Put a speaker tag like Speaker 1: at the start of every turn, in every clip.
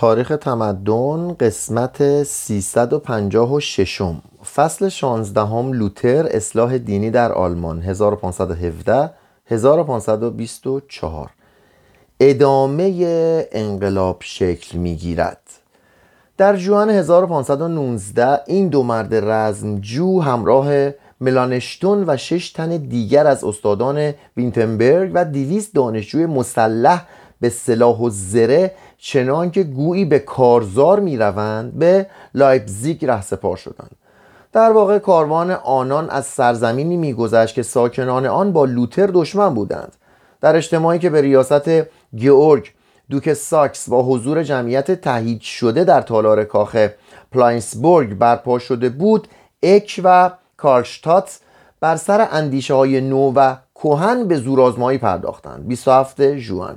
Speaker 1: تاریخ تمدن قسمت 356 فصل 16 هم لوتر اصلاح دینی در آلمان 1517 1524 ادامه انقلاب شکل می گیرد در جوان 1519 این دو مرد رزمجو همراه ملانشتون و شش تن دیگر از استادان وینتنبرگ و دیویست دانشجوی مسلح با سلاح و زره چنان که گویی به کارزار می‌روند به لایپزیگ رهسپار شدند. در واقع کاروان آنان از سرزمینی میگذشت که ساکنان آن با لوتر دشمن بودند. در اجتماعی که به ریاست گیورگ دوک ساکس با حضور جمعیت تهیج شده در تالار کاخ پلایسنبورگ برپا شده بود اک و کارلشتات بر سر اندیشه های نو و کهن به زورآزمایی پرداختند. 27 ژوئن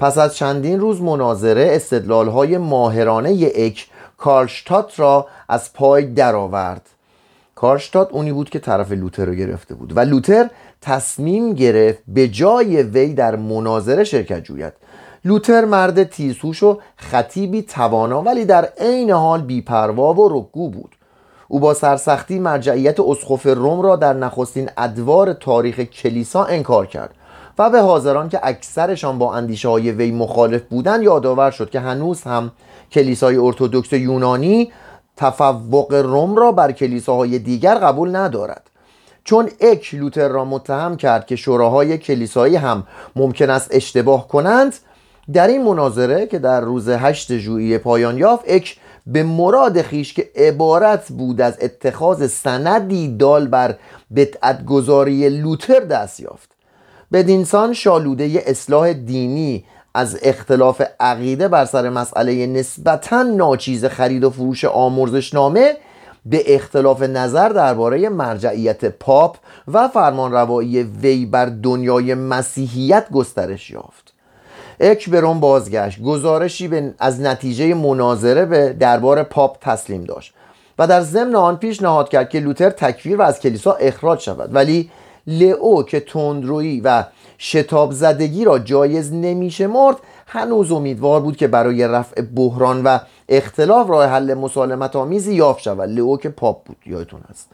Speaker 1: پس از چندین روز مناظره استدلال های ماهرانه اک کارشتات را از پای درآورد. کارشتات اونی بود که طرف لوتر رو گرفته بود و لوتر تصمیم گرفت به جای وی در مناظره شرکت جوید. لوتر مرد تیزهوش و خطیبی توانا ولی در عین حال بیپروا و رکگو بود. او با سرسختی مرجعیت اسقف روم را در نخستین ادوار تاریخ کلیسا انکار کرد. و به حاضران که اکثرشان با اندیشه های وی مخالف بودند یادآور شد که هنوز هم کلیسای ارتودکس یونانی تفوق روم را بر کلیساهای دیگر قبول ندارد. چون اک لوتر را متهم کرد که شوراهای کلیسایی هم ممکن است اشتباه کنند در این مناظره که در روز هشت ژوئیه پایان یافت اک به مراد خیش که عبارت بود از اتخاذ سندی دال بر بدعت گذاری لوتر دست یافت. بدینسان شالوده اصلاح دینی از اختلاف عقیده بر سر مسئله نسبتا ناچیز خرید و فروش آمرزشنامه به اختلاف نظر درباره مرجعیت پاپ و فرمانروایی وی بر دنیای مسیحیت گسترش یافت. اکبرون بازگشت. گزارشی از نتیجه مناظره به دربار پاپ تسلیم داشت و در ضمن آن پیشنهاد کرد که لوتر تکفیر و از کلیسا اخراج شود. ولی لئو که تندرویی و شتاب زدگی را جایز نمیشه مرد هنوز امیدوار بود که برای رفع بحران و اختلاف راه حل مسالمت آمیزی یافت شود. لئو که پاپ بود یادتون است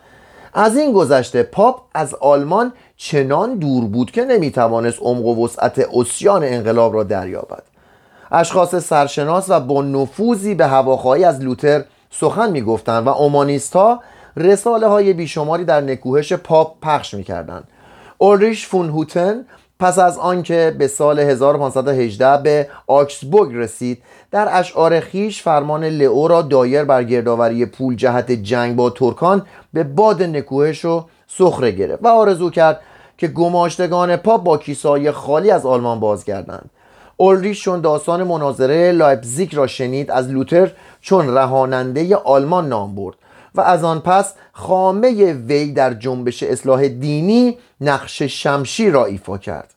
Speaker 1: از این گذشته پاپ از آلمان چنان دور بود که نمی‌توانست عمق و وسعت اسیان انقلاب را دریابد. اشخاص سرشناس و با نفوذی به هواخواهی از لوتر سخن می‌گفتند و اومانیست ها رساله های بیشماری در نکوهش پاپ پخش می‌کردند. اولریش فون هوتن پس از آنکه به سال 1518 به آکسبورگ رسید در اشعار خویش فرمان لئو را دایر بر گردآوری پول جهت جنگ با ترکان به باد نکوهش و سخره گرفت و آرزو کرد که گماشتگان پاپ با کیسه‌های خالی از آلمان بازگردند. اولریش چون داستان مناظره لایپزیگ را شنید از لوتر چون رهاننده آلمان نام برد. و از آن پس خامه وی در جنبش اصلاح دینی نقش شمشیر را ایفا کرد.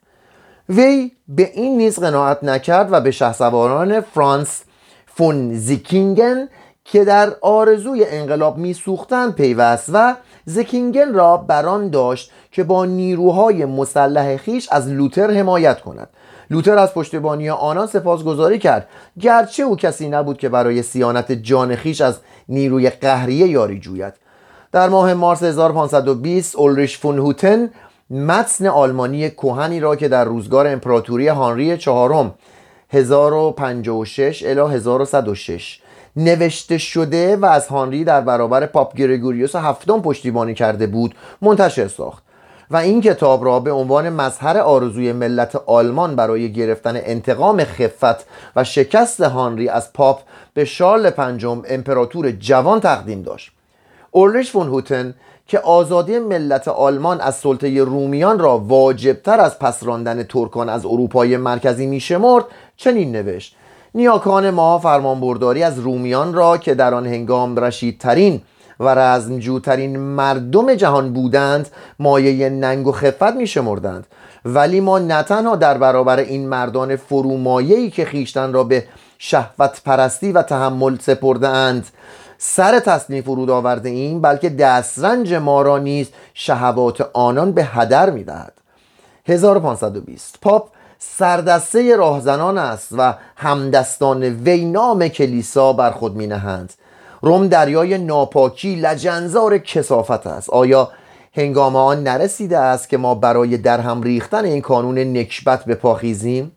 Speaker 1: وی به این نیز قناعت نکرد و به شهسواران فرانس فون زیکینگن که در آرزوی انقلاب میسوختند پیوست و زیکینگن را برآن داشت که با نیروهای مسلح خویش از لوتر حمایت کند. لوتر از پشتیبانی آنان سپاسگزاری کرد. گرچه او کسی نبود که برای سیانت جان خیش از نیروی قهریه یاری جوید در ماه مارس 1520 اولریش فون هوتن متن آلمانی کوهنی را که در روزگار امپراتوری هانری چهارم 1056 الی 1106 نوشته شده و از هانری در برابر پاپ گریگوریوس هفتم پشتیبانی کرده بود منتشر ساخت. و این کتاب را به عنوان مظهر آرزوی ملت آلمان برای گرفتن انتقام خفت و شکست هانری از پاپ به شارل پنجم امپراتور جوان تقدیم داشت. اولریش فون هوتن که آزادی ملت آلمان از سلطه رومیان را واجبتر از پس راندن ترکان از اروپای مرکزی میشمرد چنین نوشت نیاکان ما فرمانبرداری از رومیان را که در آن هنگام رشیدترین و رزمجوترین مردم جهان بودند مایه ننگ و خفت می شمردند ولی ما نه تنها در برابر این مردان فرومایهی که خیشتن را به شهوت پرستی و تحمل سپرده اند سر تصنیف فرود آورده این بلکه دسترنج ما را نیز شهوات آنان به هدر می دهد 1520 پاپ سردسته راهزنان است و همدستان وی نام کلیسا بر خود می نهند روم دریای ناپاکی لجنزار کسافت است. آیا هنگام آن نرسیده است که ما برای درهم ریختن این کانون نکبت بپاخیزیم؟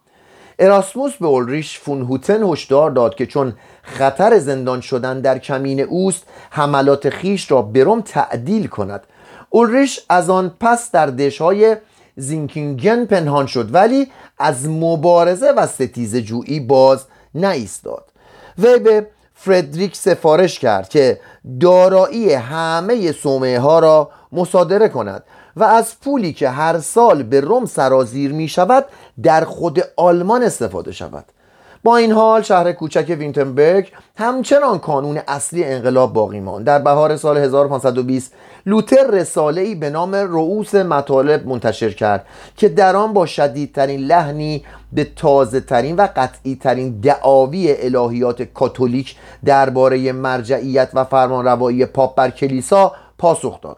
Speaker 1: اراسموس به اولریش فونهوتن هشدار داد که چون خطر زندان شدن در کمین اوست حملات خیش را برم تعدیل کند. اولریش از آن پس در دشهای زینکینگن پنهان شد ولی از مبارزه و ستیز جویی باز نایستاد وی به فردریک سفارش کرد که دارایی همه سومه ها را مصادره کند و از پولی که هر سال به روم سرازیر می شود در خود آلمان استفاده شود. با این حال شهر کوچک وینتنبرگ همچنان کانون اصلی انقلاب باقی ماند. در بهار سال 1520 لوتر رساله ای به نام رؤوس مطالب منتشر کرد که در آن با شدیدترین لحنی به تازه ترین و قطعی ترین دعاوی الهیات کاتولیک درباره مرجعیت و فرمانروایی پاپ بر کلیسا پاسخ داد.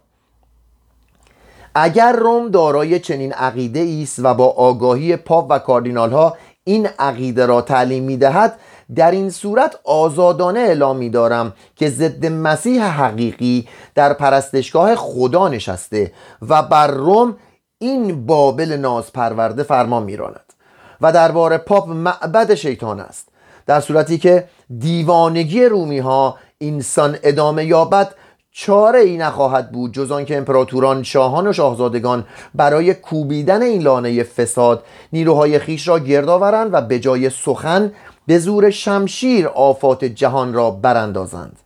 Speaker 1: اگر روم دارای چنین عقیده است و با آگاهی پاپ و کاردینال ها این عقیده را تعلیم می دهد در این صورت آزادانه اعلام می دارم که ضد مسیح حقیقی در پرستشگاه خدا نشسته و بر روم این بابل ناز پرورده فرمان میراند و درباره پاپ معبد شیطان است در صورتی که دیوانگی رومی ها انسان ادامه یابد چاره ای نخواهد بود جز آنکه امپراتوران شاهان و شاهزادگان برای کوبیدن این لانه فساد نیروهای خیش را گرد آورند و به جای سخن به زور شمشیر آفات جهان را براندازند.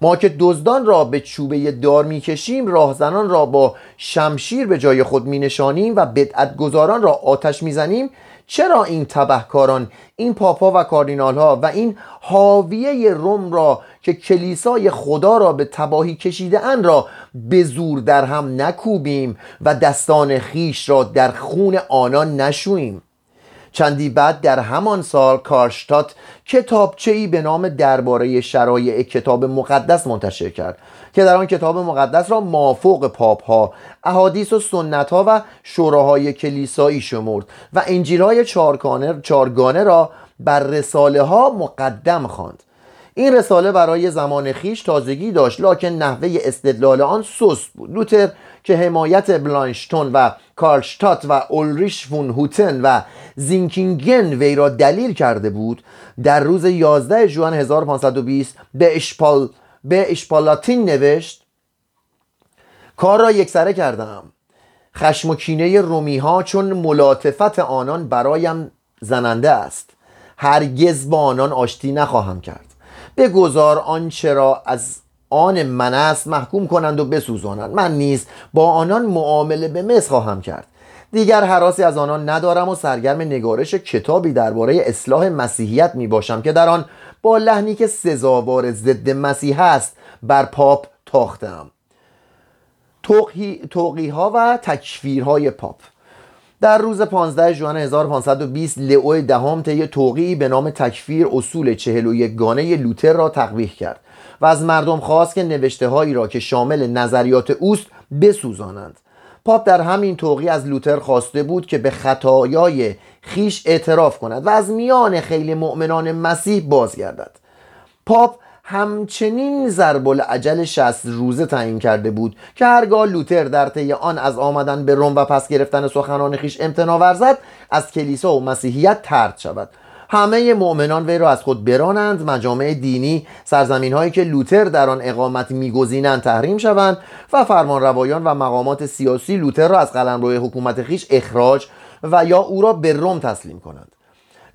Speaker 1: ما که دزدان را به چوبه دار می‌کشیم راهزنان را با شمشیر به جای خود می نشانیم و بدعتگذاران را آتش می‌زنیم. چرا این تبهکاران این پاپا و کاردینال ها و این حاویه روم را که کلیسای خدا را به تباهی کشیده ان را به زور در هم نکوبیم و دستان خیش را در خون آنان نشوییم؟ چندی بعد در همان سال کارشتات کتابچه ای به نام درباره شرایع کتاب مقدس منتشر کرد که در آن کتاب مقدس را مافوق پاپ ها احادیث و سنت ها و شوراهای کلیسایی شمرد و انجیل های چارگانه را بر رساله ها مقدم خواند. این رساله برای زمان خیش تازگی داشت لکن نحوه استدلال آن سست بود. لوتر که حمایت بلانشتون و کارلشتات و اولریش فون هوتن و زینکینگن وی را دلیل کرده بود در روز 11 جوان 1520 به اشپال به اشپالاتین نوشت کار را یکسره کردم. خشم و کینه رومی ها چون ملاطفت آنان برایم زننده است. هرگز با آنان آشتی نخواهم کرد. بگذار آنچه را از آن من است محکوم کنند و بسوزانند. من نیز با آنان معامله به مصر خواهم کرد. دیگر حراسی از آنان ندارم و سرگرم نگارش کتابی درباره اصلاح مسیحیت می باشم که در آن با لحنی که سزاوار ضد مسیح است بر پاپ تاختم. توقی ها و تکفیرهای پاپ. در روز 15 ژوئن 1520 لئو دهم طی توقیعی به نام تکفیر اصول 41 گانه لوتر را تقویح کرد و از مردم خواست که نوشته هایی را که شامل نظریات اوست بسوزانند. پاپ در همین توقی از لوتر خواسته بود که به خطایای خیش اعتراف کند و از میان خیلی مؤمنان مسیح بازگردد. پاپ همچنین ضرب العجل 60 روزه تعیین کرده بود که هرگاه لوتر در طی آن از آمدن به روم و پس گرفتن سخنان خیش امتنا ورزد از کلیسا و مسیحیت ترد شود. همه مؤمنان وی را از خود برانند مجامع دینی سرزمین هایی که لوتر در آن اقامت میگزینند تحریم شوند و فرمان روایان و مقامات سیاسی لوتر را از قلمرو حکومت خیش اخراج و یا او را به روم تسلیم کنند.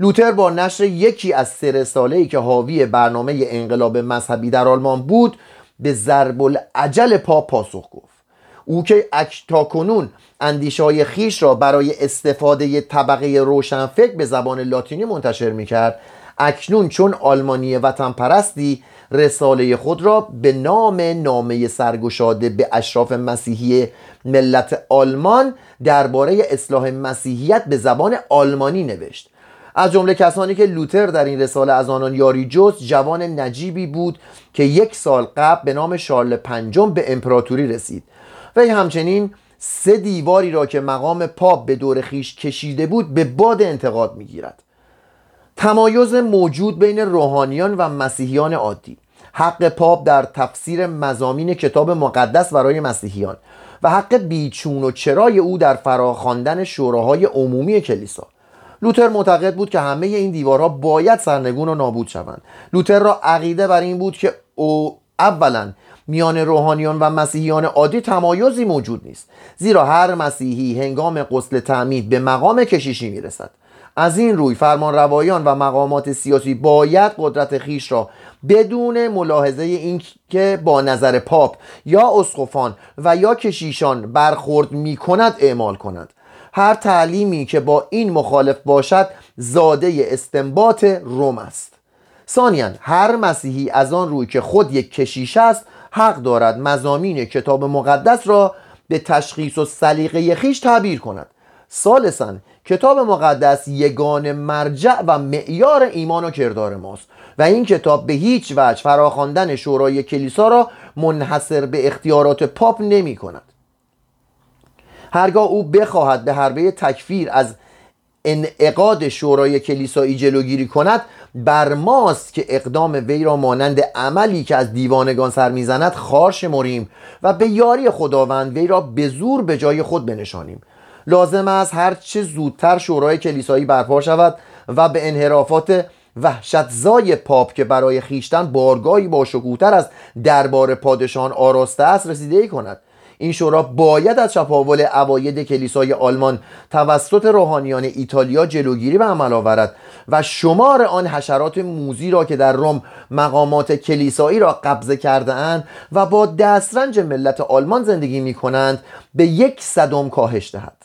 Speaker 1: لوتر با نشر یکی از سه رساله‌ای که حاوی برنامه انقلاب مذهبی در آلمان بود به ضرب العجل پا پاسخ گفت. او که اک تا کنون اندیشه های خیش را برای استفاده طبقه روشنفکر به زبان لاتینی منتشر می کرد اکنون چون آلمانی وطن پرستی رساله خود را به نام نامه سرگشاده به اشراف مسیحی ملت آلمان درباره اصلاح مسیحیت به زبان آلمانی نوشت. از جمله کسانی که لوتر در این رساله از آنان یاری جست جوان نجیبی بود که یک سال قبل به نام شارل پنجم به امپراتوری رسید. وی همچنین سه دیواری را که مقام پاپ به دور خیش کشیده بود به باد انتقاد می‌گیرد. تمایز موجود بین روحانیان و مسیحیان عادی. حق پاپ در تفسیر مزامین کتاب مقدس برای مسیحیان و حق بیچون و چرای او در فراخواندن شوراهای عمومی کلیسا. لوتر معتقد بود که همه این دیوارها باید سرنگون و نابود شوند. لوتر را عقیده بر این بود که او اولا میان روحانیان و مسیحیان عادی تمایزی موجود نیست زیرا هر مسیحی هنگام قسل تعمید به مقام کشیشی می‌رسد. از این روی فرمان روایان و مقامات سیاسی باید قدرت خیش را بدون ملاحظه این که با نظر پاپ یا اسقفان و یا کشیشان برخورد می کند اعمال کنند هر تعلیمی که با این مخالف باشد زاده استنباط روم است. ثانیا هر مسیحی از آن روی که خود یک کشیش است حق دارد مزامین کتاب مقدس را به تشخیص و سلیقه خیش تعبیر کند. ثالثا کتاب مقدس یگان مرجع و معیار ایمان و کردار ماست و این کتاب به هیچ وجه فراخواندن شورای کلیسا را منحصر به اختیارات پاپ نمی کند. هرگاه او بخواهد به حربه تکفیر از انعقاد شورای کلیسایی جلوگیری کند بر ماست که اقدام وی را مانند عملی که از دیوانگان سر می‌زند خار شمریم و به یاری خداوند وی را به زور به جای خود بنشانیم. لازم است هر چه زودتر شورای کلیسایی برپا شود و به انحرافات وحشتزای پاپ که برای خیشتن بارگاهی با شکوهتر از دربار پادشان آراسته است رسیده کند. این شورا باید از چپاول اواید کلیسای آلمان توسط روحانیان ایتالیا جلوگیری به عمل آورد و شمار آن حشرات موزی را که در روم مقامات کلیسایی را قبضه کرده اند و با دسترنج ملت آلمان زندگی می کنند به یک صدم کاهش دهد.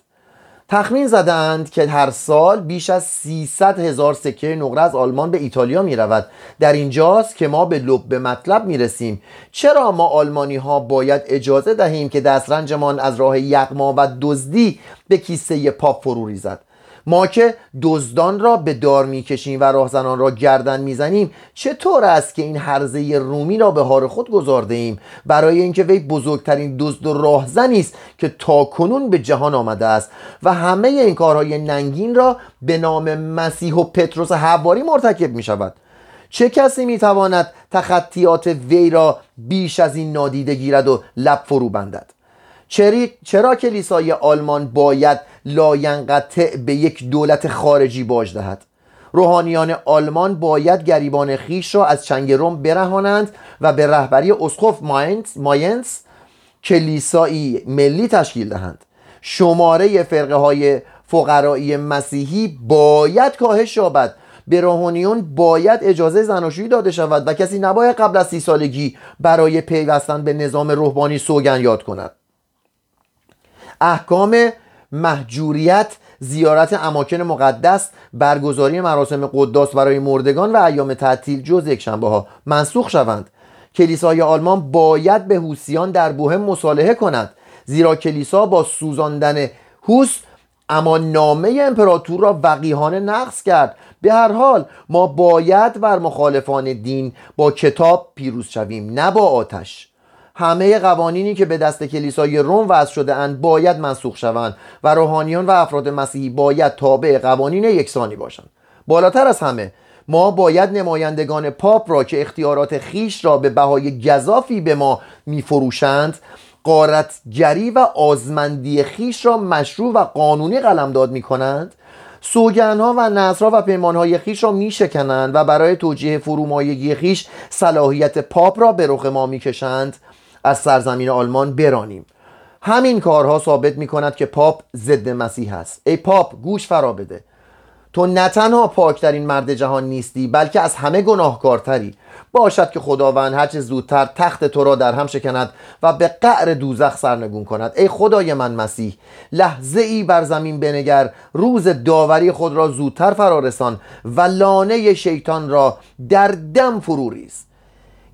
Speaker 1: تخمین زدند که هر سال بیش از 300 هزار سکه نقره از آلمان به ایتالیا می رود در اینجاست که ما به لب به مطلب می رسیم چرا ما آلمانی ها باید اجازه دهیم که دسترنجمان از راه یقما و دزدی به کیسه پاپ فرو ریزد؟ ما که دزدان را به دار می‌کشیم و راهزنان را گردن می‌زنیم چطور است که این حرزه رومی را به حال خود گذارده ایم؟ برای اینکه وی بزرگترین دزد و راهزنی است که تا کنون به جهان آمده است. و همه این کارهای ننگین را به نام مسیح و پتروس حواری مرتکب می شود چه کسی می‌تواند تخطیات وی را بیش از این نادیده گیرد و لب فرو بندد؟ چرا کلیسای آلمان باید لاینقطع به یک دولت خارجی باج دهد؟ روحانیان آلمان باید گریبان خویش را از چنگ روم برهانند و به رهبری اسقف ماینز کلیسایی ملی تشکیل دهند. شماره فرقه های فقرایی مسیحی باید کاهش یابد. به روحانیون باید اجازه زناشویی داده شود و کسی نباید قبل از سی سالگی برای پیوستن به نظام روحانی سوگند یاد کند. احکام محجوریت زیارت اماکن مقدس برگزاری مراسم قداس برای مردگان و ایام تعطیل جز یک شنبه ها. منسوخ شوند. کلیسای آلمان باید به هوسیان در بوهم مصالحه کند زیرا کلیسا با سوزاندن هوس اما نامه امپراتور را وقیهانه نقض کرد. به هر حال ما باید بر مخالفان دین با کتاب پیروز شویم نه با آتش. همه قوانینی که به دست کلیسای روم وضع شده اند باید منسوخ شوند و روحانیان و افراد مسیحی باید تابع قوانین یکسانی باشند. بالاتر از همه ما باید نمایندگان پاپ را که اختیارات خیش را به بهای گذافی به ما میفروشند قارتگری و آزمندی خیش را مشروع و قانونی قلمداد می کنند سوگنها و نظرها و پیمانهای خیش را می شکنند و برای توجیه فرومایگی خیش صلاحیت پاپ را به رخ ما می کشند از سرزمین آلمان برانیم. همین کارها ثابت می کند که پاپ ضد مسیح است. ای پاپ گوش فرا بده. تو نه تنها پاکترین مرد جهان نیستی بلکه از همه گناهکارتری. باشد که خداوند هرچه زودتر تخت تو را در هم شکند و به قعر دوزخ سرنگون کند. ای خدای من مسیح لحظه ای بر زمین بنگر روز داوری خود را زودتر فرارسان و لانه شیطان را در دم فرو ریز.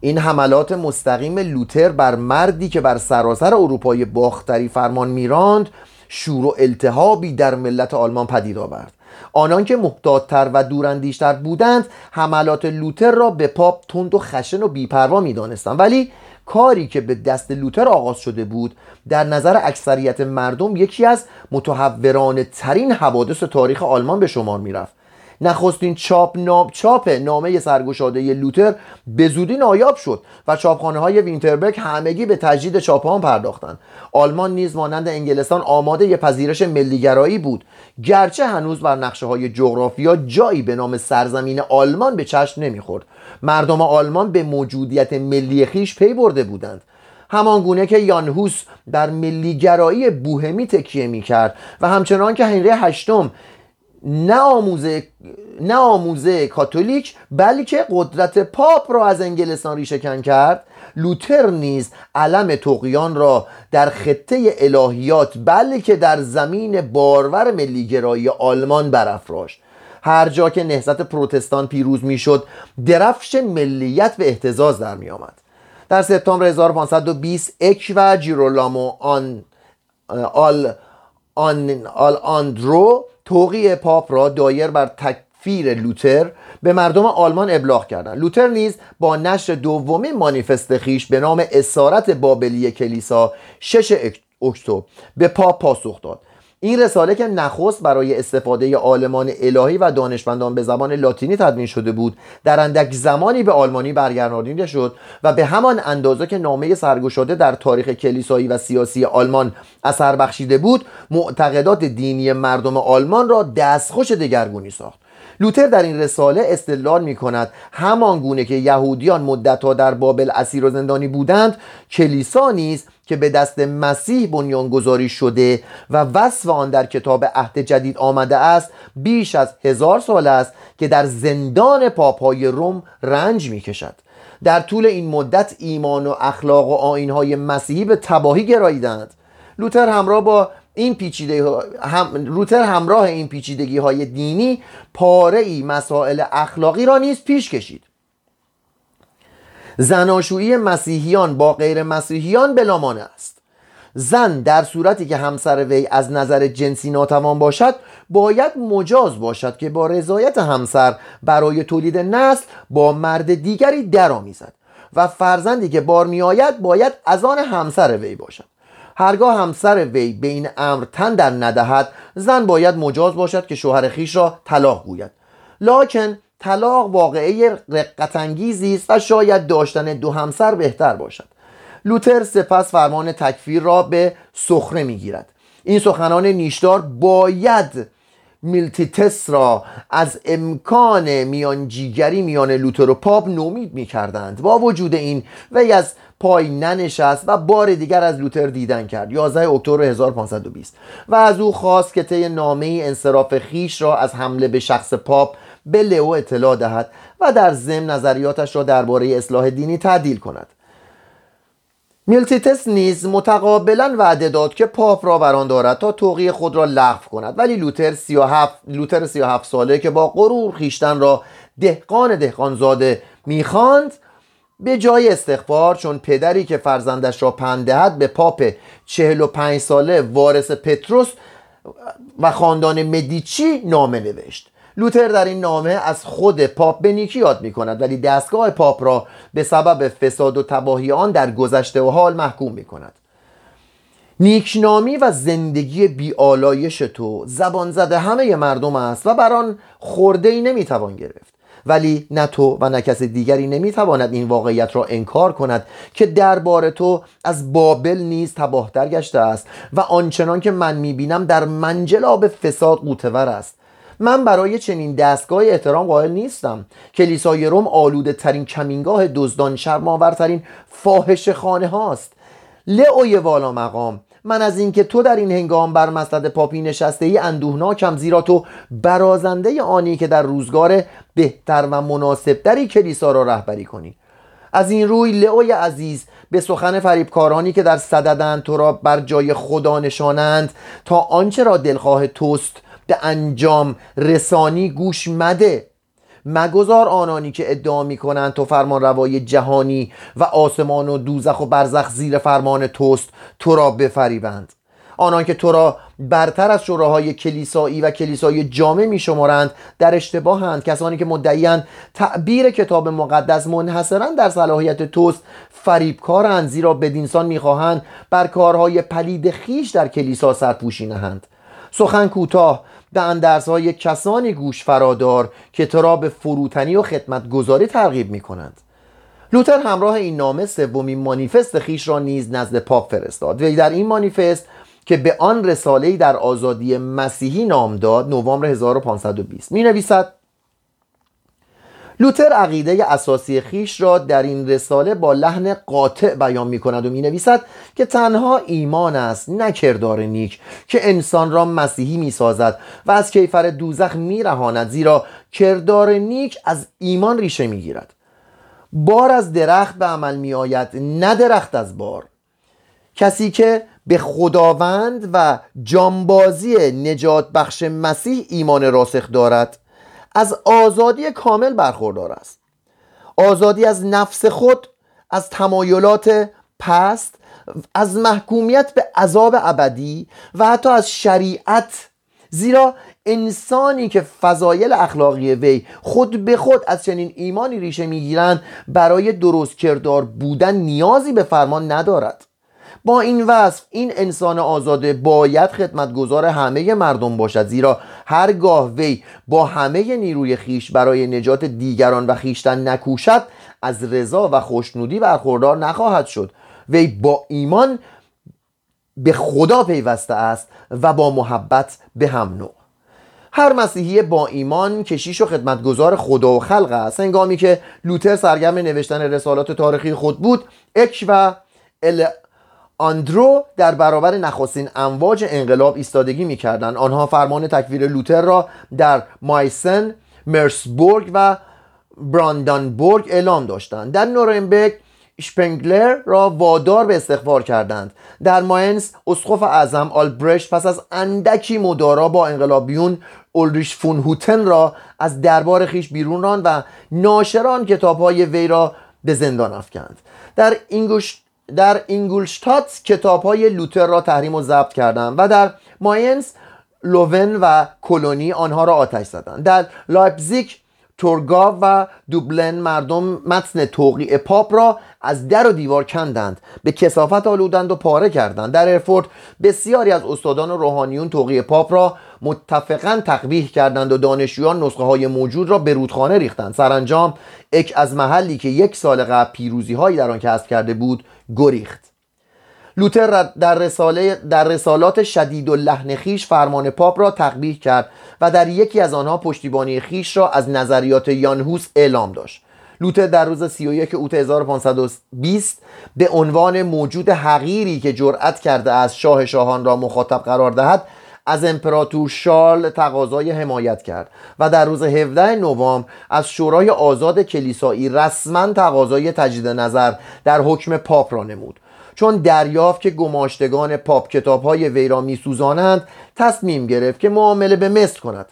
Speaker 1: این حملات مستقیم لوتر بر مردی که بر سراسر اروپای باختری فرمان میراند شور و التهابی در ملت آلمان پدید آورد. آنان که محتاطتر و دوراندیشتر بودند حملات لوتر را به پاپ تند و خشن و بیپروا می‌دانستند. ولی کاری که به دست لوتر آغاز شده بود در نظر اکثریت مردم یکی از متحورانه ترین حوادث تاریخ آلمان به شمار می‌رفت. نخستین چاپ نام چاپ نامه سرگشاده لوتر به زودی نایاب شد و چاپخانه های وینتربرگ همگی به تجدید چاپ آن پرداختند. آلمان نیز مانند انگلستان آماده ی پذیرش ملیگرایی بود. گرچه هنوز بر نقشه های جغرافیا جایی به نام سرزمین آلمان به چشم نمی‌خورد. مردم آلمان به موجودیت ملی خیش پی برده بودند. همان گونه که یانهوس در ملیگرایی بوهمی تکیه می کرد و همچنان که هنری هشتم نه آموزه نه آموزه کاتولیک بلکه قدرت پاپ را از انگلستان ریشهکن کرد. لوتر نیز علم تقیان را در خطه الهیات بلکه در زمین بارور ملیگرایی آلمان برافراشت. هر جا که نهضت پروتستان پیروز می‌شد درفش ملیت به احتزاز در می آمد در سپتامبر 1520 اک و جیرولامو آن آلئان آلئاندرو توقیع پاپ را دایر بر تکفیر لوتر به مردم آلمان ابلاغ کردند. لوتر نیز با نشر دومین مانیفست خویش به نام اسارت بابلی کلیسا 6 اکتبر به پاپ پاسخ داد. این رساله که نخست برای استفاده عالمان الهی و دانشمندان به زبان لاتینی تدوین شده بود در اندک زمانی به آلمانی برگردانیده شد و به همان اندازه که نامه سرگشاده در تاریخ کلیسایی و سیاسی آلمان اثر بخشیده بود معتقدات دینی مردم آلمان را دستخوش دگرگونی ساخت. لوتر در این رساله استدلال می کند همان گونه که یهودیان مدتها در بابل اسیر و زندانی بودند کلیسا نیز که به دست مسیح بنیانگذاری شده و وصف آن در کتاب عهد جدید آمده است بیش از هزار سال است که در زندان پاپای روم رنج می کشد در طول این مدت ایمان و اخلاق و آینهای مسیحی به تباهی گراییدند. لوتر همراه با این پیچیده هم روتر همراه این پیچیدگی های دینی پاره ای مسائل اخلاقی را نیز پیش کشید. زناشویی مسیحیان با غیر مسیحیان بلامانه است. زن در صورتی که همسر وی از نظر جنسی ناتوان باشد باید مجاز باشد که با رضایت همسر برای تولید نسل با مرد دیگری درآمیزد و فرزندی که بار میآید باید از آن همسر وی باشد. هرگاه همسر وی به این امر تن در ندهد زن باید مجاز باشد که شوهر خیش را طلاق گوید. لاکن طلاق واقعه رقتانگیزی است و شاید داشتن دو همسر بهتر باشد. لوتر سپس فرمان تکفیر را به سخره می‌گیرد. این سخنان نیشدار باید میلتیتس را از امکان میانجیگری میان لوتر و پاپ نومید می‌کردند. با وجود این وی از پای ننشست و بار دیگر از لوتر دیدن کرد. 11 اکتبر 1520 و از او خواست که طی نامه انصراف خیش را از حمله به شخص پاپ به لئو اطلاع دهد و در ضمن نظریاتش را درباره اصلاح دینی تعدیل کند. میلتیتس نیز متقابلا وعده داد که پاپ را بران دارد تا توقی خود را لغو کند. ولی لوتر 37 لوتر 37 ساله که با غرور خیشتن را دهقان دهقانزاده می‌خواند به جای استغفار چون پدری که فرزندش را پندهد به پاپ 45 ساله وارث پتروس و خاندان مدیچی نامه نوشت. لوتر در این نامه از خود پاپ به نیکی یاد می کند ولی دستگاه پاپ را به سبب فساد و تباهی آن در گذشته و حال محکوم می کند نیکنامی و زندگی بیالایش تو زبان زده همه مردم است و بر آن خورده ای نمی‌توان گرفت. ولی نه تو و نه کس دیگری نمی‌تواند این واقعیت را انکار کند که دربار تو از بابل نیز تباهتر گشته است و آنچنان که من می‌بینم در منجلاب فساد قوتور است. من برای چنین دستگاه احترام قائل نیستم. کلیسای روم آلوده ترین کمینگاه دزدان شرماورترین فاحش خانه هاست. لئوی والا مقام. من از اینکه تو در این هنگام بر مسند پاپی نشسته ای اندوهناکم زیرا تو برازنده آنی که در روزگار بهتر و مناسبتری کلیسا را رهبری کنی. از این روی لئوی عزیز به سخن فریبکارانی که در صددند تو را بر جای خدا نشانند تا آنچه را دلخواه توست به انجام رسانی گوش مده. مگذار آنانی که ادعا می کنند تو فرمان روای جهانی و آسمان و دوزخ و برزخ زیر فرمان توست تو را بفریبند. آنان که تو را برتر از شوراهای کلیسایی و کلیسای جامع میشمارند در اشتباهند. کسانی که مدعیان تعبیر کتاب مقدس منحصرا در صلاحیت توست فریبکارند زیرا بدینسان می‌خواهند بر کارهای پلید خیش در کلیسا سرپوشی نهند. سخن کوتاه به اندرزهای کسانی گوش فرادار که تو را به فروتنی و خدمتگذاری ترغیب می کنند لوتر همراه این نامه سومین مانیفست خیش را نیز نزد پاپ فرستاد. و در این مانیفست که به آن رساله در آزادی مسیحی نام داد نوامبر 1520 می نویسد لوتر عقیده اساسی خیش را در این رساله با لحن قاطع بیان می کند و می نویسد که تنها ایمان است نه کردار نیک که انسان را مسیحی می سازد و از کیفر دوزخ می رهاند زیرا کردار نیک از ایمان ریشه می گیرد بار از درخت به عمل می آید نه درخت از بار. کسی که به خداوند و جانبازی نجات بخش مسیح ایمان راسخ دارد از آزادی کامل برخوردار است. آزادی از نفس خود از تمایلات پست از محکومیت به عذاب ابدی و حتی از شریعت. زیرا انسانی که فضایل اخلاقی وی خود به خود از چنین ایمانی ریشه می‌گیرند برای درست کردار بودن نیازی به فرمان ندارد. با این وصف این انسان آزاده باید خدمتگزار همه مردم باشد زیرا هرگاه وی با همه نیروی خیش برای نجات دیگران و خیشتن نکوشد از رضا و خوشنودی برخوردار نخواهد شد. وی با ایمان به خدا پیوسته است و با محبت به هم نوع. هر مسیحی با ایمان کشیش و خدمتگزار خدا و خلق است. هنگامی که لوتر سرگرم نوشتن رسالات تاریخی خود بود اک و آلئاندرو در برابر نخستین امواج انقلاب ایستادگی می‌کردند. آنها فرمان تکفیر لوتر را در مایسن مرسبورگ و براندنبورگ اعلام داشتند. در نورنبرگ شپنگلر را وادار به استغفار کردند. در ماینس اسقف اعظم آلبرشت پس از اندکی مدارا با انقلابیون اولریش فون هوتن را از دربار خویش بیرون راند و ناشران کتابهای وی را به زندان افکند. در اینگوش در اینگولشتات کتاب های لوتر را تحریم و ضبط کردند و در ماینس لوون و کولونی آنها را آتش زدند. در لایپزیک تورگاو و دوبلن مردم متن توقیع پاپ را از در و دیوار کندند به کثافت آلودند و پاره کردند. در ارفورت بسیاری از استادان و روحانیون توقیع پاپ را متفقا تقبیح کردند و دانشجویان نسخه های موجود را به رودخانه ریختند. سرانجام اک از محلی که یک سال قبل پیروزی هایی در آن کسب کرده بود گریخت. لوتر در, رساله در رسالات شدید و لحن خیش فرمان پاپ را تقبیح کرد و در یکی از آنها پشتیبانی خیش را از نظریات یانهوس اعلام داشت. لوتر در روز 31 اوت 1520 به عنوان موجود حقیری که جرأت کرده از شاه شاهان را مخاطب قرار دهد از امپراتور شارل تقاضای حمایت کرد و در روز 17 نوامبر از شورای آزاد کلیسایی رسما تقاضای تجدید نظر در حکم پاپ را نمود. چون دریافت که گماشتگان پاپ کتاب های وی را میسوزانند تصمیم گرفت که معامله به مصر کند.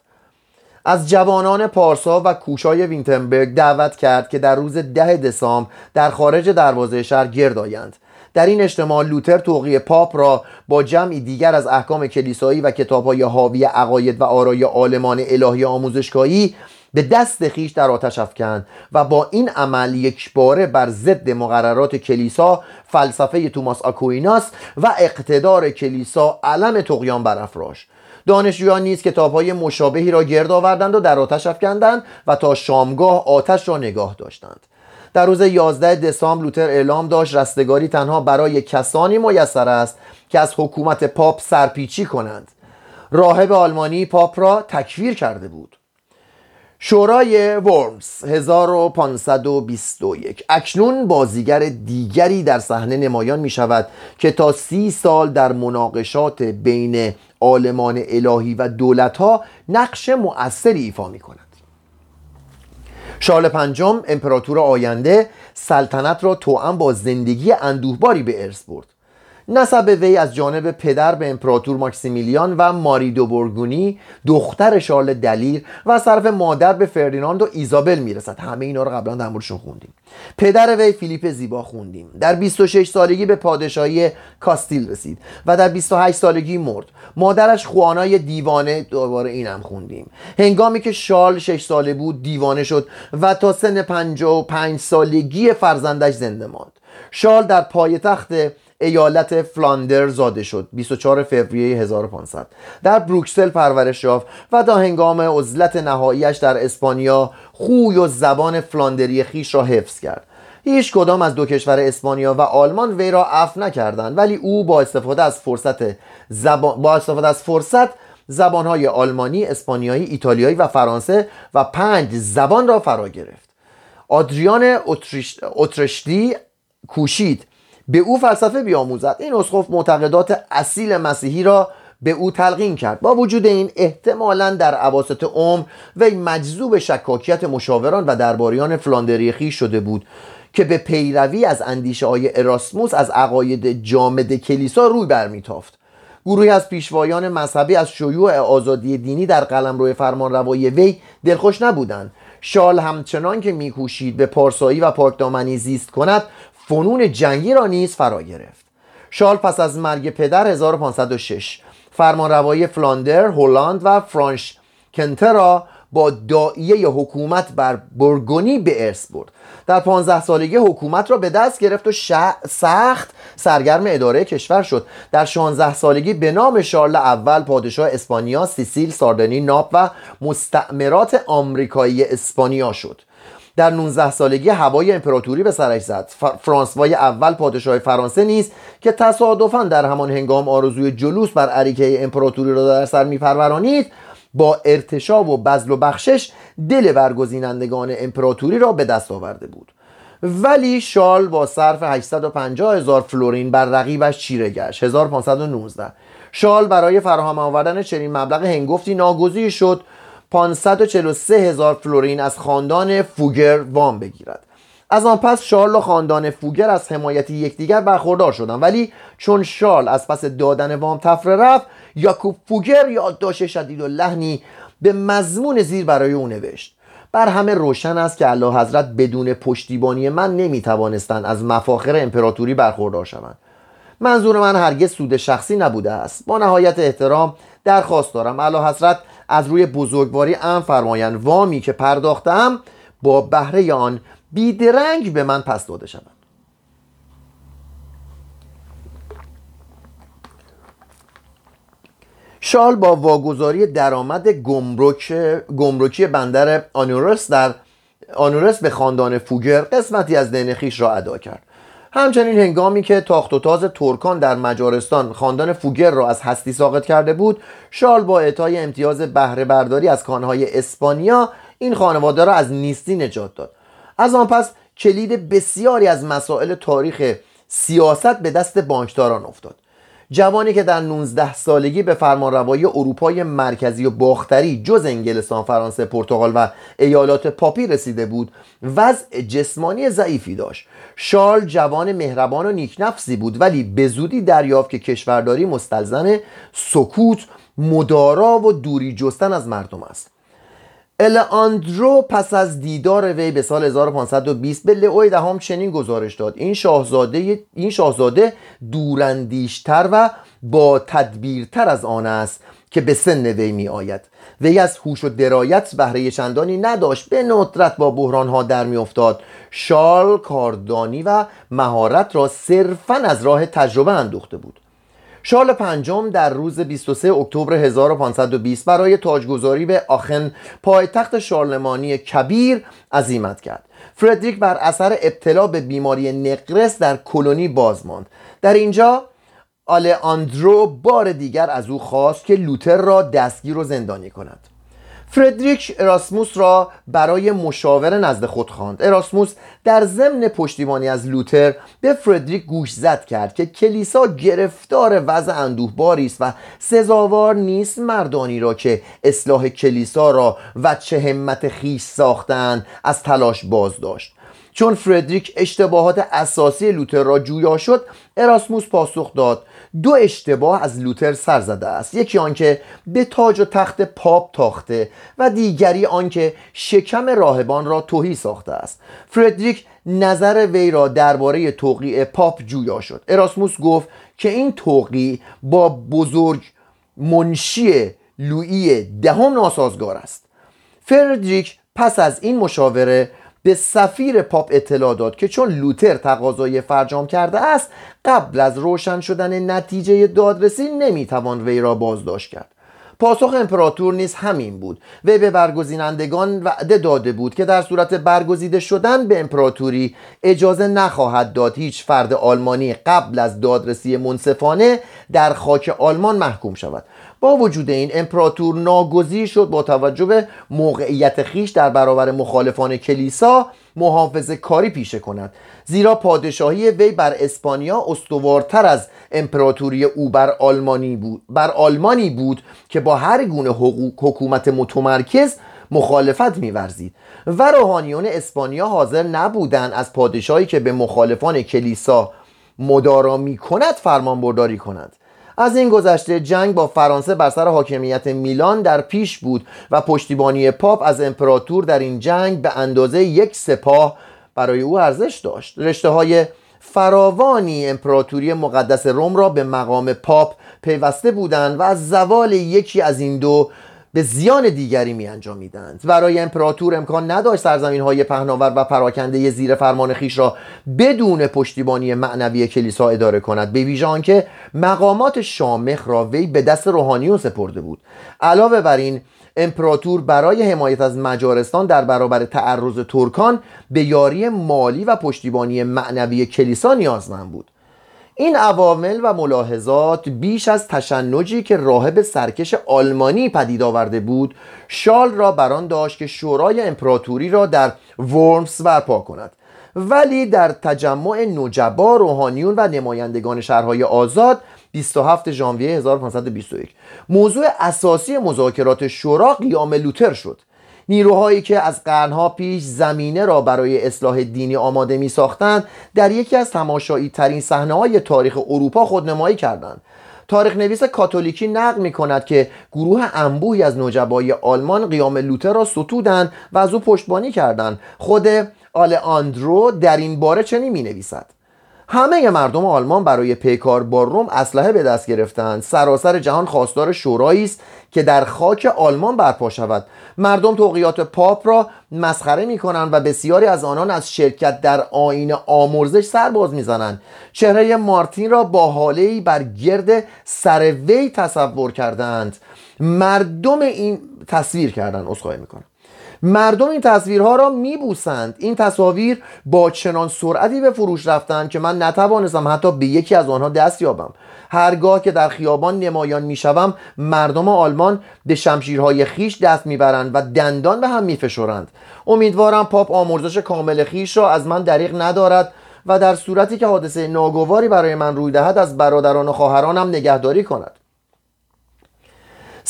Speaker 1: از جوانان پارسا و کوشای وینتنبرگ دعوت کرد که در روز ده دسامبر در خارج دروازه شهر گرد آیند در این اجتماع لوتر توقی پاپ را با جمعی دیگر از احکام کلیسایی و کتابهای حاوی عقاید و آرای عالمان الهی آموزشگاهی به دست خیش در آتش افکند و با این عمل یکباره بر ضد مقررات کلیسا فلسفه توماس آکویناس و اقتدار کلیسا علم تقیان برافراشت. دانشجویان نیز کتابهای مشابهی را گرد آوردند و در آتش افکندند و تا شامگاه آتش را نگاه داشتند. در روز 11 دسامبر لوتر اعلام داشت رستگاری تنها برای کسانی میسر است که از حکومت پاپ سرپیچی کنند. راهب آلمانی پاپ را تکفیر کرده بود. شورای ورمز 1521 اکنون بازیگر دیگری در صحنه نمایان می شود که تا سی سال در مناقشات بین آلمان الهی و دولت ها نقش مؤثری ایفا می کند شارل پنجم امپراتور آینده سلطنت را توأم با زندگی اندوهباری به ارث برد. نسب وی از جانب پدر به امپراتور ماکسیمیلیان و ماری دو برگونی دختر شارل دلیر و طرف مادر به فردیناند و ایزابل می‌رسد. همه اینا رو قبلا در موردشون خوندیم. پدر وی فیلیپ زیبا خوندیم. در 26 سالگی به پادشاهی کاستیل رسید و در 28 سالگی مرد. مادرش خوانای دیوانه دوباره اینم خوندیم. هنگامی که شارل 6 ساله بود دیوانه شد و تا سن 55 سالگی فرزندش زنده ماند. شارل در پایتخت ایالت فلاندر زاده شد. 24 فوریه 1500 در بروکسل پرورش یافت و تا هنگام عزلت نهاییش در اسپانیا خوی و زبان فلاندری خیش را حفظ کرد. هیچ کدام از دو کشور اسپانیا و آلمان وی را عفو نکردند ولی او با استفاده از فرصت زبان با استفاده از فرصت زبانهای آلمانی، اسپانیایی، ایتالیایی و فرانسه و پنج زبان را فرا گرفت. آدریان اترشتی کوشید به او فلسفه بیاموزد. این اسقف معتقدات اصیل مسیحی را به او تلقین کرد. با وجود این احتمالا در عواسط عمر وی مجذوب شکاکیت مشاوران و درباریان فلاندری خیش شده بود که به پیروی از اندیشه های اراسموس از عقاید جامد کلیسا روی برمیتافت. گروهی از پیشوایان مذهبی از شیوع آزادی دینی در قلمرو فرمانروایی وی دلخوش نبودند. شال همچنان که میکوشید به پارسایی و پاکدامنی زیست کند فنون جنگی را نیز فرا گرفت. شال پس از مرگ پدر 1506 فرمانروایی فلاندر، هلند و فرانش کنته را با دائیه حکومت بر برگونی به ارث برد. در 15 سالگی حکومت را به دست گرفت و سخت سرگرم اداره کشور شد. در 16 سالگی به نام شارل اول پادشاه اسپانیا سیسیل ساردنی ناپ و مستعمرات آمریکایی اسپانیا شد. در 19 سالگی هوای امپراتوری به سرش زد. فرانسوای اول پادشاه فرانسه نیست که تصادفا در همان هنگام آرزوی جلوس بر عریکه امپراتوری را در سر میپرورانید با ارتشاب و بزل و بخشش دل برگزینندگان امپراتوری را به دست آورده بود. ولی شال با صرف 850 هزار فلورین بر رقیبش چیره گشت. 1519 شال برای فراهم آوردن چنین مبلغ هنگفتی ناگزیر شد. 543 هزار فلورین از خاندان فوگر وام بگیرد. از آن پس شارل و خاندان فوگر از حمایت یکدیگر برخوردار شدند. ولی چون شارل از پس دادن وام تفره رفت یاکوب فوگر یادداشت شدید و لحنی به مضمون زیر برای او نوشت. بر همه روشن است که الله حضرت بدون پشتیبانی من نمی‌توانستند از مفاخر امپراتوری برخوردار شوند. منظور من هرگز سود شخصی نبوده است. با نهایت احترام درخواست دارم. الله حضرت از روی بزرگواری ام فرمایند وامی که پرداختم با بهره آن بیدرنگ به من پس داده شود. شال با واگذاری درآمد گمرک گمرکی بندر آنورس در آنورس به خاندان فوگر قسمتی از دین خیش را ادا کرد. همچنین هنگامی که تاخت و تاز ترکان در مجارستان خاندان فوگر را از هستی ساقط کرده بود شال با اعطای امتیاز بهره برداری از کانهای اسپانیا این خانواده را از نیستی نجات داد. از آن پس کلید بسیاری از مسائل تاریخ سیاست به دست بانکداران افتاد. جوانی که در 19 سالگی به فرمانروایی اروپای مرکزی و باختری جز انگلستان، فرانسه، پرتغال و ایالات پاپی رسیده بود وضع جسمانی ضعیفی داشت. شارل جوان مهربان و نیکنفسی بود ولی به زودی دریافت که کشورداری مستلزم سکوت مدارا و دوری جستن از مردم است. الاندرو پس از دیدار وی به سال 1520 به لئوی دهم چنین گزارش داد. این شاهزاده این شاهزاده دوراندیشتر و با تدبیرتر از آن است که به سن وی می آید وی از هوش و درایت بهره چندانی نداشت به ندرت با بحران ها در می افتاد شارل کاردانی و مهارت را صرفا از راه تجربه اندوخته بود. شارل پنجم در روز 23 اکتبر 1520 برای تاجگذاری به آخن پایتخت شارلمانی کبیر عزیمت کرد. فردریک بر اثر ابتلا به بیماری نقرس در کلونی باز ماند. در اینجا آندرو بار دیگر از او خواست که لوتر را دستگیر و زندانی کند. فردریک اراسموس را برای مشاوره نزد خود خواند. اراسموس در ضمن پشتیبانی از لوتر به فردریک گوش زد کرد که کلیسا گرفتار وضع اندوهباری است و سزاوار نیست مردانی را که اصلاح کلیسا را و چه همت خیش ساختن از تلاش باز داشت. چون فردریک اشتباهات اساسی لوتر را جویا شد اراسموس پاسخ داد دو اشتباه از لوتر سر زده است. یکی آنکه به تاج و تخت پاپ تاخته و دیگری آنکه شکم راهبان را توهی ساخته است. فردریک نظر وی را درباره توقیع پاپ جویا شد. اراسموس گفت که این توقیع با بزرگ منشی لویی دهم ناسازگار است. فردریک پس از این مشاوره به سفیر پاپ اطلاع داد که چون لوتر تقاضای فرجام کرده است قبل از روشن شدن نتیجه دادرسی نمی‌توان وی را بازداشت کرد. پاسخ امپراتور نیز همین بود. وی به برگزینندگان وعده داده بود که در صورت برگزیده شدن به امپراتوری اجازه نخواهد داد هیچ فرد آلمانی قبل از دادرسی منصفانه در خاک آلمان محکوم شود. با وجود این امپراتور ناگزیر شد با توجه به موقعیت خیش در برابر مخالفان کلیسا محافظه کاری پیشه کند. زیرا پادشاهی وی بر اسپانیا استوارتر از امپراتوری او بر آلمانی بود. بر آلمانی بود که با هر گونه حکومت متمرکز مخالفت میورزید. و روحانیون اسپانیا حاضر نبودند از پادشاهی که به مخالفان کلیسا مدارا می کند فرمان برداری کند از این گذشته جنگ با فرانسه بر سر حاکمیت میلان در پیش بود و پشتیبانی پاپ از امپراتور در این جنگ به اندازه یک سپاه برای او ارزش داشت. رشته های فراوانی امپراتوری مقدس روم را به مقام پاپ پیوسته بودند و از زوال یکی از این دو به زیان دیگری می انجامیدند. برای امپراتور امکان نداشت سرزمین های پهناور و پراکنده زیر فرمان خیش را بدون پشتیبانی معنوی کلیسا اداره کند به ویژه آنکه مقامات شامخ را وی به دست روحانیون سپرده بود. علاوه بر این امپراتور برای حمایت از مجارستان در برابر تعرض ترکان به یاری مالی و پشتیبانی معنوی کلیسا نیازمند بود. این عوامل و ملاحظات بیش از تشنجی که راهب سرکش آلمانی پدید آورده بود شال را بران داشت که شورای امپراتوری را در ورمس برپا کند. ولی در تجمع نجبا روحانیون و نمایندگان شهرهای آزاد 27 ژانویه 1521 موضوع اساسی مذاکرات شورا قیام لوتر شد. نیروهایی که از قرنها پیش زمینه را برای اصلاح دینی آماده می ساختند در یکی از تماشایی ترین صحنه های تاریخ اروپا خودنمایی کردند. تاریخ نویس کاتولیکی نقل می کند که گروه انبوهی از نجبای آلمان قیام لوتر را ستودند و از او پشتبانی کردند. خود آندرو در این باره چنین می نویسد همه مردم آلمان برای پیکار با روم اسلحه به دست گرفتند. سراسر جهان خواستار شورایی است که در خاک آلمان برپا شود. مردم توقیات پاپ را مسخره می کنند و بسیاری از آنان از شرکت در آین آمرزش سر باز می‌زنند. چهره مارتین را با حاله بر گرد سر وی تصور کردند. مردم این تصویر کردن می می‌کنم. مردم این تصویرها را میبوسند. این تصاویر با چنان سرعتی به فروش رفتند که من نتوانستم حتی به یکی از آنها دست یابم. هرگاه که در خیابان نمایان می‌شوم مردم آلمان به شمشیرهای خیش دست می‌برند و دندان به هم میفشرند. امیدوارم پاپ آمرزش کامل خیش را از من دریغ ندارد و در صورتی که حادثه ناگواری برای من روی دهد از برادران و خواهرانم نگهداری کند.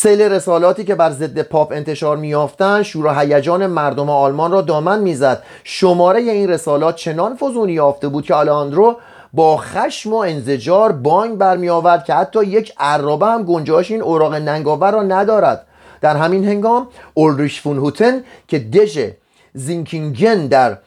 Speaker 1: سیل رسالاتی که بر ضد پاپ انتشار میافتند شور هیجان مردم آلمان را دامن می‌زد. شماره این رسالات چنان فزونی یافته بود که آلاندرو با خشم و انزجار بانگ برمی آورد که حتی یک عرابه هم گنجاش این اوراق ننگاور را ندارد. در همین هنگام اولریش فون هوتن که دژ زینکینگن در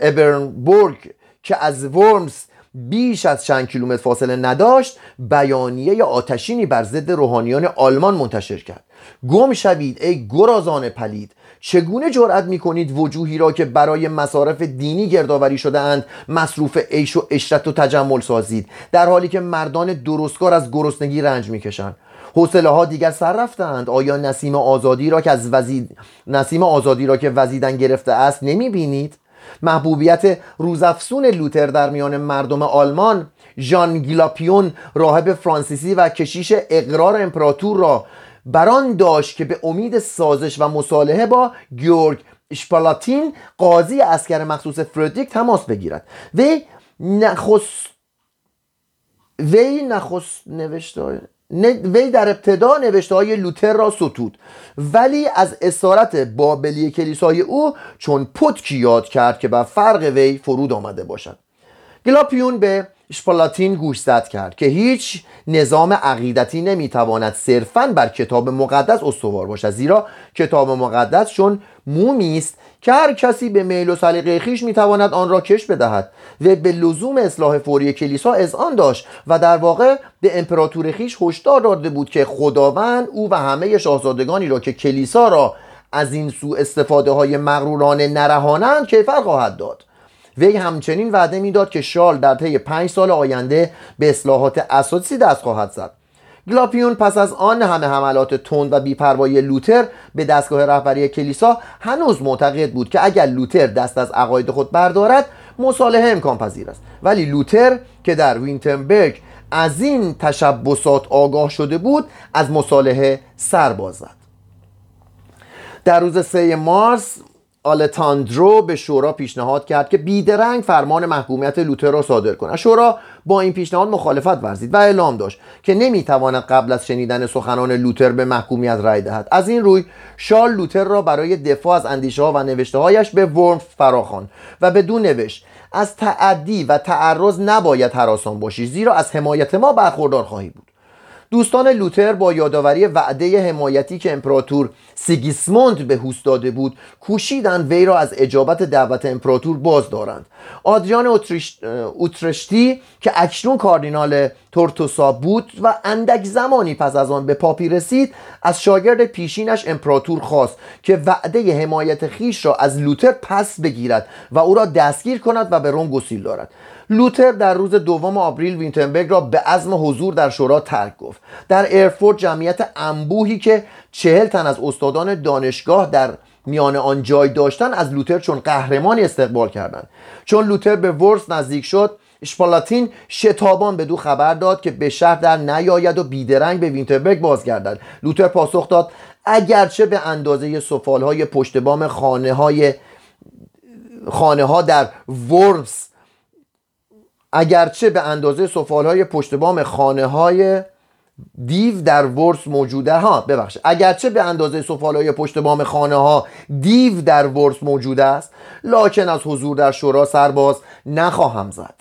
Speaker 1: ابرنبورگ که از ورمز بیش از چند کیلومتر فاصله نداشت بیانیه آتشینی بر ضد روحانیان آلمان منتشر کرد. گم شوید ای گرازان پلید. چگونه جرأت می کنید وجوهی را که برای مصارف دینی گردآوری شده اند مصروف عیش و اشرت و تجمل سازید؟ در حالی که مردان درستکار از گرسنگی رنج می‌کشند. حوصله ها دیگر سر رفتند آیا نسیم آزادی را که از وزید نسیم آزادی را که وزیدن گرفته است نمی بینید محبوبیت روزافسون لوتر در میان مردم آلمان ژان گیلاپیون راهب فرانسیسی و کشیش اقرار امپراتور را بران داشت که به امید سازش و مصالحه با گیورگ اشپالاتین قاضی اسکر مخصوص فردریک تماس بگیرد. وی نخست وی نخست نوشته وی در ابتدا نوشته های لوتر را ستود. ولی از اسارت بابلی کلیسای او چون پتکی یاد کرد که بر فرق وی فرود آمده باشد. گلاپیون به شپالاتین گوشزد کرد که هیچ نظام عقیدتی نمی‌تواند صرفا بر کتاب مقدس استوار باشد زیرا کتاب مقدس چون مومی است که هر کسی به میل و سلیقه خیش می‌تواند آن را کش بدهد و به لزوم اصلاح فوری کلیسا آن داشت و در واقع به امپراتور خیش هشدار داده بود که خداوند او و همه شاهزادگانی را که کلیسا را از این سو استفاده های مغرورانه نرهانند کیفر خواهد داد. وی همچنین وعده می‌داد که شال در طی پنج سال آینده به اصلاحات اساسی دست خواهد زد. گلاپیون پس از آن همه حملات تند و بیپروایی لوتر به دستگاه رهبری کلیسا هنوز معتقد بود که اگر لوتر دست از عقاید خود بردارد مصالحه امکان پذیر است. ولی لوتر که در وینتنبرگ از این تشبسات آگاه شده بود از مصالحه سر باز زد در روز 3 مارس آلتاندرو به شورا پیشنهاد کرد که بیدرنگ فرمان محکومیت لوتر را صادر کند شورا با این پیشنهاد مخالفت ورزید و اعلام داشت که نمی‌تواند قبل از شنیدن سخنان لوتر به محکومیت رأی دهد. از این روی شال لوتر را برای دفاع از اندیشه ها و نوشته هایش به ورم فراخوان و بدون نوشت از تعدی و تعرض نباید حراسان باشی زیرا از حمایت ما برخوردار خواهی بود. دوستان لوتر با یادآوری وعده حمایتی که امپراتور سیگیسموند به هوست داده بود کوشیدند وی را از اجابت دعوت امپراتور باز دارند آدریان اوترشتی که اکنون کاردینال تورتوسا بود و اندک زمانی پس از آن به پاپی رسید از شاگرد پیشینش امپراتور خواست که وعده حمایت خیش را از لوتر پس بگیرد و او را دستگیر کند و به روم گسیل دارد. لوتر در روز دوم آوریل وینتنبرگ را به عزم حضور در شورا ترک گفت. در ارفورد جمعیت انبوهی که چهل تن از استادان دانشگاه در میان آن جای داشتن از لوتر چون قهرمانی استقبال کردند. چون لوتر به ورس نزدیک شد شپالاتین شتابان به دو خبر داد که به شهر در نیاید و بیدرنگ به وینتربرگ بازگردد. لوتر پاسخ داد اگرچه به اندازه سفال های پشت بام خانه های خانه ها در ورس اگرچه به اندازه سفال های پشت بام خانه های دیو در ورس موجوده ها ببخشید. اگرچه به اندازه های پشت بام خانه ها دیو در ورس موجوده است لاکن از حضور در شورا سرباز نخواهم زد.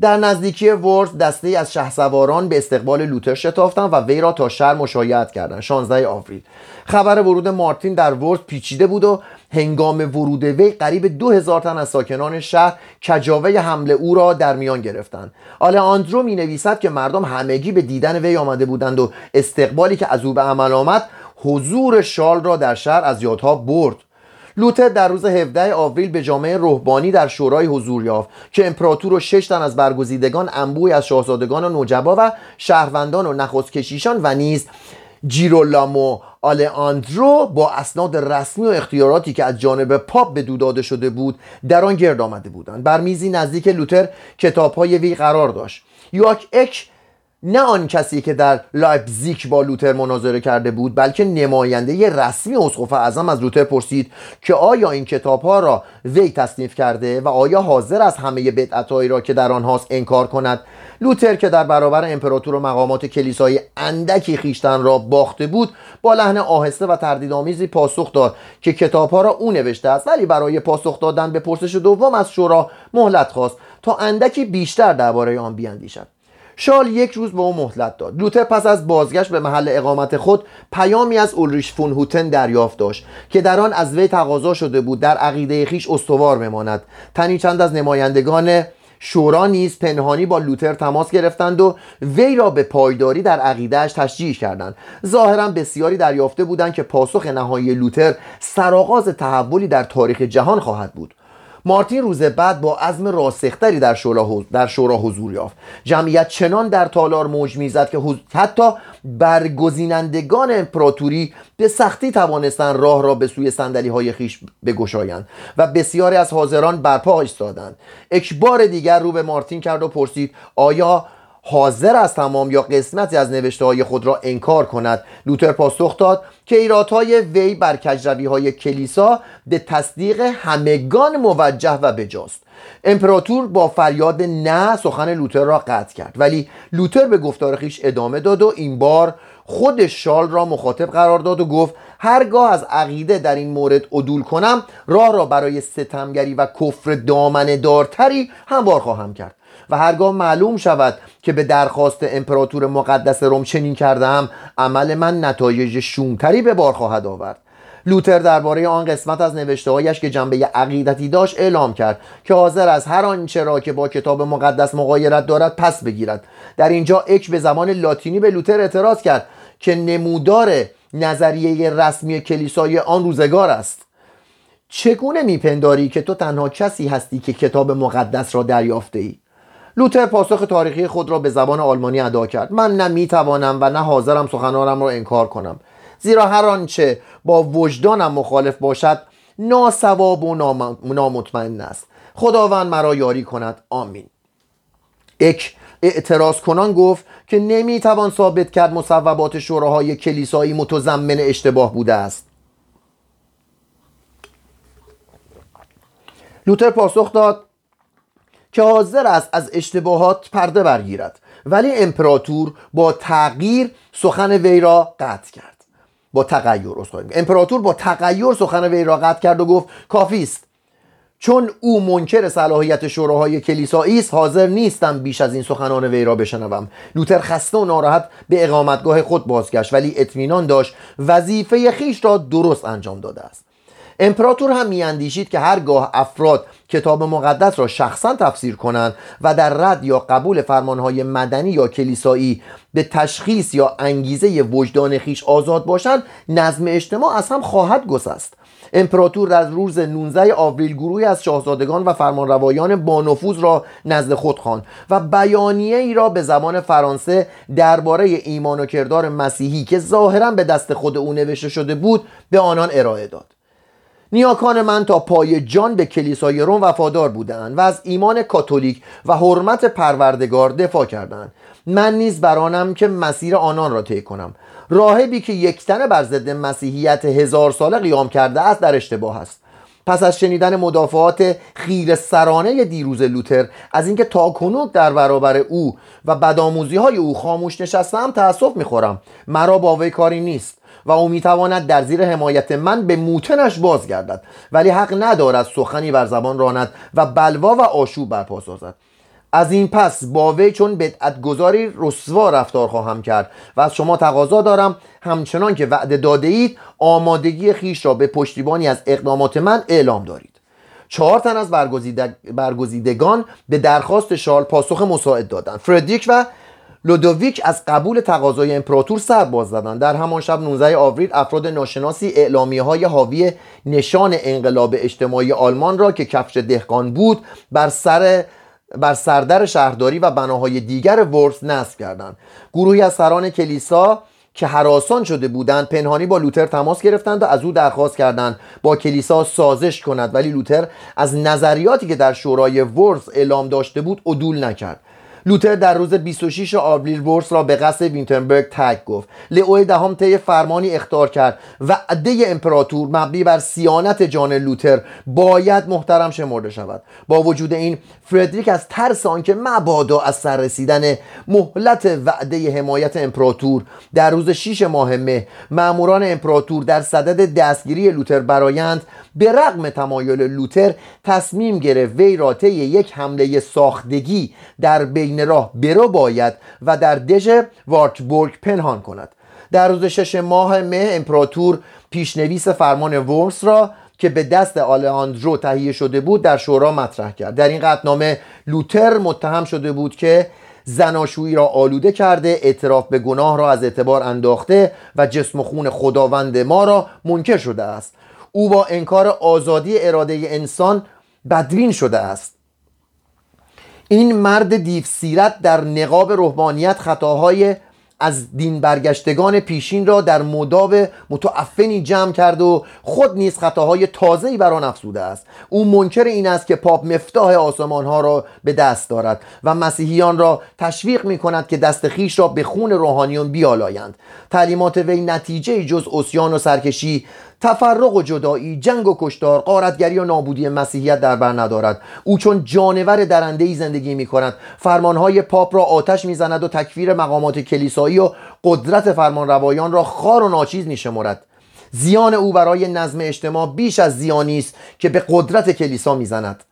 Speaker 1: در نزدیکی ورس دسته از شهسواران به استقبال لوتر شتافتند و وی را تا شهر مشایعت کردند 16 آوریل. خبر ورود مارتین در ورس پیچیده بود و هنگام ورود وی قریب دو هزار تن از ساکنان شهر کجاوه حمله او را در میان گرفتند. آله آندرو می نویسد که مردم همگی به دیدن وی آمده بودند و استقبالی که از او به عمل آمد حضور شال را در شهر از یادها برد. لوتر در روز 17 آوریل به جامعه روحانی در شورای حضور یافت که امپراتور و شش تن از برگزیدگان انبوی از شاهزادگان و نوجبا و شهروندان و نخست کشیشان و نیز جیرولامو آندرو با اسناد رسمی و اختیاراتی که از جانب پاپ به داده شده بود در آن گرد آمده بودند. بر میزی نزدیک لوتر کتابهای وی قرار داشت. یاک اک نه آن کسی که در لایپزیک با لوتر مناظره کرده بود بلکه نماینده رسمی اسقف اعظم از لوتر پرسید که آیا این کتاب ها را وی تصنیف کرده و آیا حاضر است همه بدعتهایی را که در آنهاست انکار کند؟ لوتر که در برابر امپراتور و مقامات کلیسایی اندکی خویشتن را باخته بود با لحن آهسته و تردیدآمیزی پاسخ داد که کتاب ها را او نوشته است ولی برای پاسخ دادن به پرسش دوم از شورا مهلت خواست تا اندکی بیشتر درباره آن بیاندیشد شال یک روز به او مهلت داد. لوتر پس از بازگشت به محل اقامت خود پیامی از اولریش فون هوتن دریافت داشت که در آن از وی تقاضا شده بود در عقیده خیش استوار بماند. تنی چند از نمایندگان شورا نیز پنهانی با لوتر تماس گرفتند و وی را به پایداری در عقیدهش تشجیع کردند. ظاهرا بسیاری دریافته بودند که پاسخ نهایی لوتر سرآغاز تحولی در تاریخ جهان خواهد بود. مارتین روز بعد با عزم راسختری در شورا, در شورا حضور یافت. جمعیت چنان در تالار موج می‌زد که حتی برگزینندگان امپراتوری به سختی توانستند راه را به سوی سندلی های خیش بگشایند و بسیاری از حاضران برپا ایستادند. اکبار دیگر رو به مارتین کرد و پرسید آیا حاضر است تمام یا قسمتی از نوشته های خود را انکار کند. لوتر پاسخ داد که ایرادهای وی بر کجروی های کلیسا به تصدیق همگان موجه و بجاست. امپراتور با فریاد نه سخن لوتر را قطع کرد ولی لوتر به گفتار خیش ادامه داد و این بار خود شال را مخاطب قرار داد و گفت هرگاه از عقیده در این مورد عدول کنم راه را برای ستمگری و کفر دامنه دارتری هموار خواهم کرد. و هرگاه معلوم شود که به درخواست امپراتور مقدس روم چنین کردم عمل من نتایج شومتری به بار خواهد آورد. لوتر درباره آن قسمت از نوشته هایش که جنبه عقیدتی داشت اعلام کرد که حاضر از هر آنچه را که با کتاب مقدس مقایرت دارد پس بگیرد. در اینجا اک به زمان لاتینی به لوتر اعتراض کرد که نمودار نظریه رسمی کلیسای آن روزگار است. چگونه میپنداری که تو تنها کسی هستی که کتاب مقدس را دریافته ای؟ لوتر پاسخ تاریخی خود را به زبان آلمانی ادا کرد. من نه می‌توانم و نه حاضرم سخنانم را انکار کنم. زیرا هر آنچه با وجدانم مخالف باشد ناسواب و نامطمئن است. خداوند مرا یاری کند. آمین. اک اعتراض کنان گفت که نمی‌توان ثابت کرد مصوبات شوراهای کلیسایی متضمن اشتباه بوده است. لوتر پاسخ داد که حاضر است از اشتباهات پرده برگیرد. ولی امپراتور با تغییر سخن وی را قطع کرد. با تغییر امپراتور با تغییر سخن وی را قطع کرد و گفت کافی است. چون او منکر صلاحیت شوراهای کلیسایی است حاضر نیستم بیش از این سخنان وی را بشنوم. لوتر خسته و ناراحت به اقامتگاه خود بازگشت ولی اطمینان داشت وظیفه خیش را درست انجام داده است. امپراتور هم میاندیشید که هرگاه افراد کتاب مقدس را شخصا تفسیر کنند و در رد یا قبول فرمانهای مدنی یا کلیسایی به تشخیص یا انگیزه وجدان خیش آزاد باشند نظم اجتماع از هم خواهد گسست. امپراتور در روز 19 آوریل گروهی از شاهزادگان و فرمانروایان بانفوذ را نزد خود خواند و بیانیه ای را به زبان فرانسه درباره ایمان و کردار مسیحی که ظاهرا به دست خود او نوشته شده بود به آنان ارائه داد. نیاکان من تا پای جان به کلیسای روم وفادار بودند و از ایمان کاتولیک و حرمت پروردگار دفاع کردند. من نیز برانم که مسیر آنان را طی کنم. راهبی که یکتنه بر ضد مسیحیت هزار ساله قیام کرده است در اشتباه است. پس از شنیدن مدافعات خیر سرانه دیروز لوتر از اینکه تاکنون در برابر او و بدآموزی های او خاموش نشستم تاسف می‌خورم. مرا با وی کاری نیست. و او می‌تواند در زیر حمایت من به موتنش بازگردد. ولی حق ندارد سخنی بر زبان راند و بلوا و آشوب برپا سازد. از این پس با وی چون بدعت گذاری رسوا رفتار خواهم کرد و از شما تقاضا دارم همچنان که وعده داده اید آمادگی خیش را به پشتیبانی از اقدامات من اعلام دارید. چهار تن از برگزیدگان به درخواست شارل پاسخ مساعد دادند. فردریک و لودویک از قبول تقاضای امپراتور سر باز زدند. در همان شب 19 آوریل افراد ناشناسی اعلامیه های حاوی نشان انقلاب اجتماعی آلمان را که کفش دهقان بود بر سر بر سردر شهرداری و بناهای دیگر ورس نصب کردند. گروهی از سران کلیسا که حراسان شده بودند پنهانی با لوتر تماس گرفتند و از او درخواست کردند با کلیسا سازش کند. ولی لوتر از نظریاتی که در شورای ورس اعلام داشته بود عدول نکرد. لوتر در روز 26 آوریل ورس را به قصد وینتربرگ تگ گفت. لئو دهم طی فرمانی اختار کرد. و عده امپراتور مبنی بر سیانت جان لوتر باید محترم شمرده شود. با وجود این فردریک از ترس آنکه مبادا از سر رسیدن مهلت وعده حمایت امپراتور در روز 6 ماه مه ماموران امپراتور در صدد دستگیری لوتر برایند به رغم تمایل لوتر تصمیم گرفت وی را طی یک حمله ساختگی در بین راه برو باید و در دژ وارتبورگ پنهان کند. در روز شش ماه مه امپراتور پیشنویس فرمان ورس را که به دست آلهاندرو تهیه شده بود در شورا مطرح کرد. در این قطنامه لوتر متهم شده بود که زناشویی را آلوده کرده اعتراف به گناه را از اعتبار انداخته و جسم خون خداوند ما را منکر شده است. او با انکار آزادی اراده انسان بدوین شده است. این مرد دیو سیرت در نقاب روحانیت خطاهای از دین برگشتگان پیشین را در مداب متعفنی جمع کرد و خود نیز خطاهای تازه‌ای بر آن افزوده است. او منکر این است که پاپ مفتاح آسمان ها را به دست دارد و مسیحیان را تشویق می کند که دست خیش را به خون روحانیون بیالایند. تعلیمات وی نتیجه جز اسیان و سرکشی تفرق و جدایی جنگ و کشتار قارتگری و نابودی مسیحیت در بر ندارد. او چون جانور درنده ای زندگی می کند فرمانهای پاپ را آتش می‌زند و تکفیر مقامات کلیسایی و قدرت فرمانروایان را خار و ناچیز می شمارد زیان او برای نظم اجتماع بیش از زیانی است که به قدرت کلیسا می‌زند.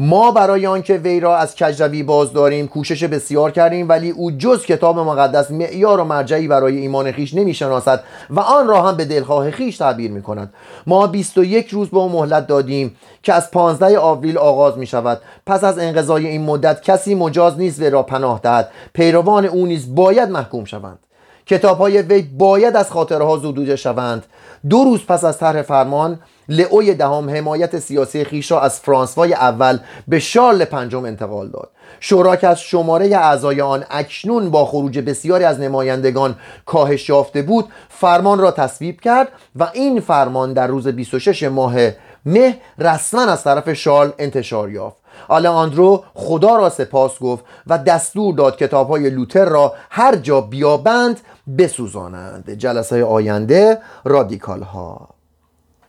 Speaker 1: ما برای آنکه وی را از کجروی باز داریم کوشش بسیار کردیم ولی او جز کتاب مقدس معیار و مرجعی برای ایمان خیش نمی‌شناسد و آن را هم به دلخواه خیش تعبیر می کند ما 21 روز به او مهلت دادیم که از 15 آوریل آغاز می شود پس از انقضای این مدت کسی مجاز نیست وی را پناه دهد. پیروان او نیز باید محکوم شوند. کتاب های وی باید از خاطرها ها زدوده شوند. دو روز پس از طرح فرمان لئوی دهم حمایت سیاسی خیش را از فرانسوای اول به شارل پنجم انتقال داد. شورا که از شماره اعضای آن اکنون با خروج بسیاری از نمایندگان کاهش یافته بود فرمان را تصویب کرد و این فرمان در روز 26 ماه مه رسما از طرف شارل انتشار یافت. آندرو خدا را سپاس گفت و دستور داد کتاب های لوتر را هر جا بیابند بسوزانند. جلسه آینده رادیکال ها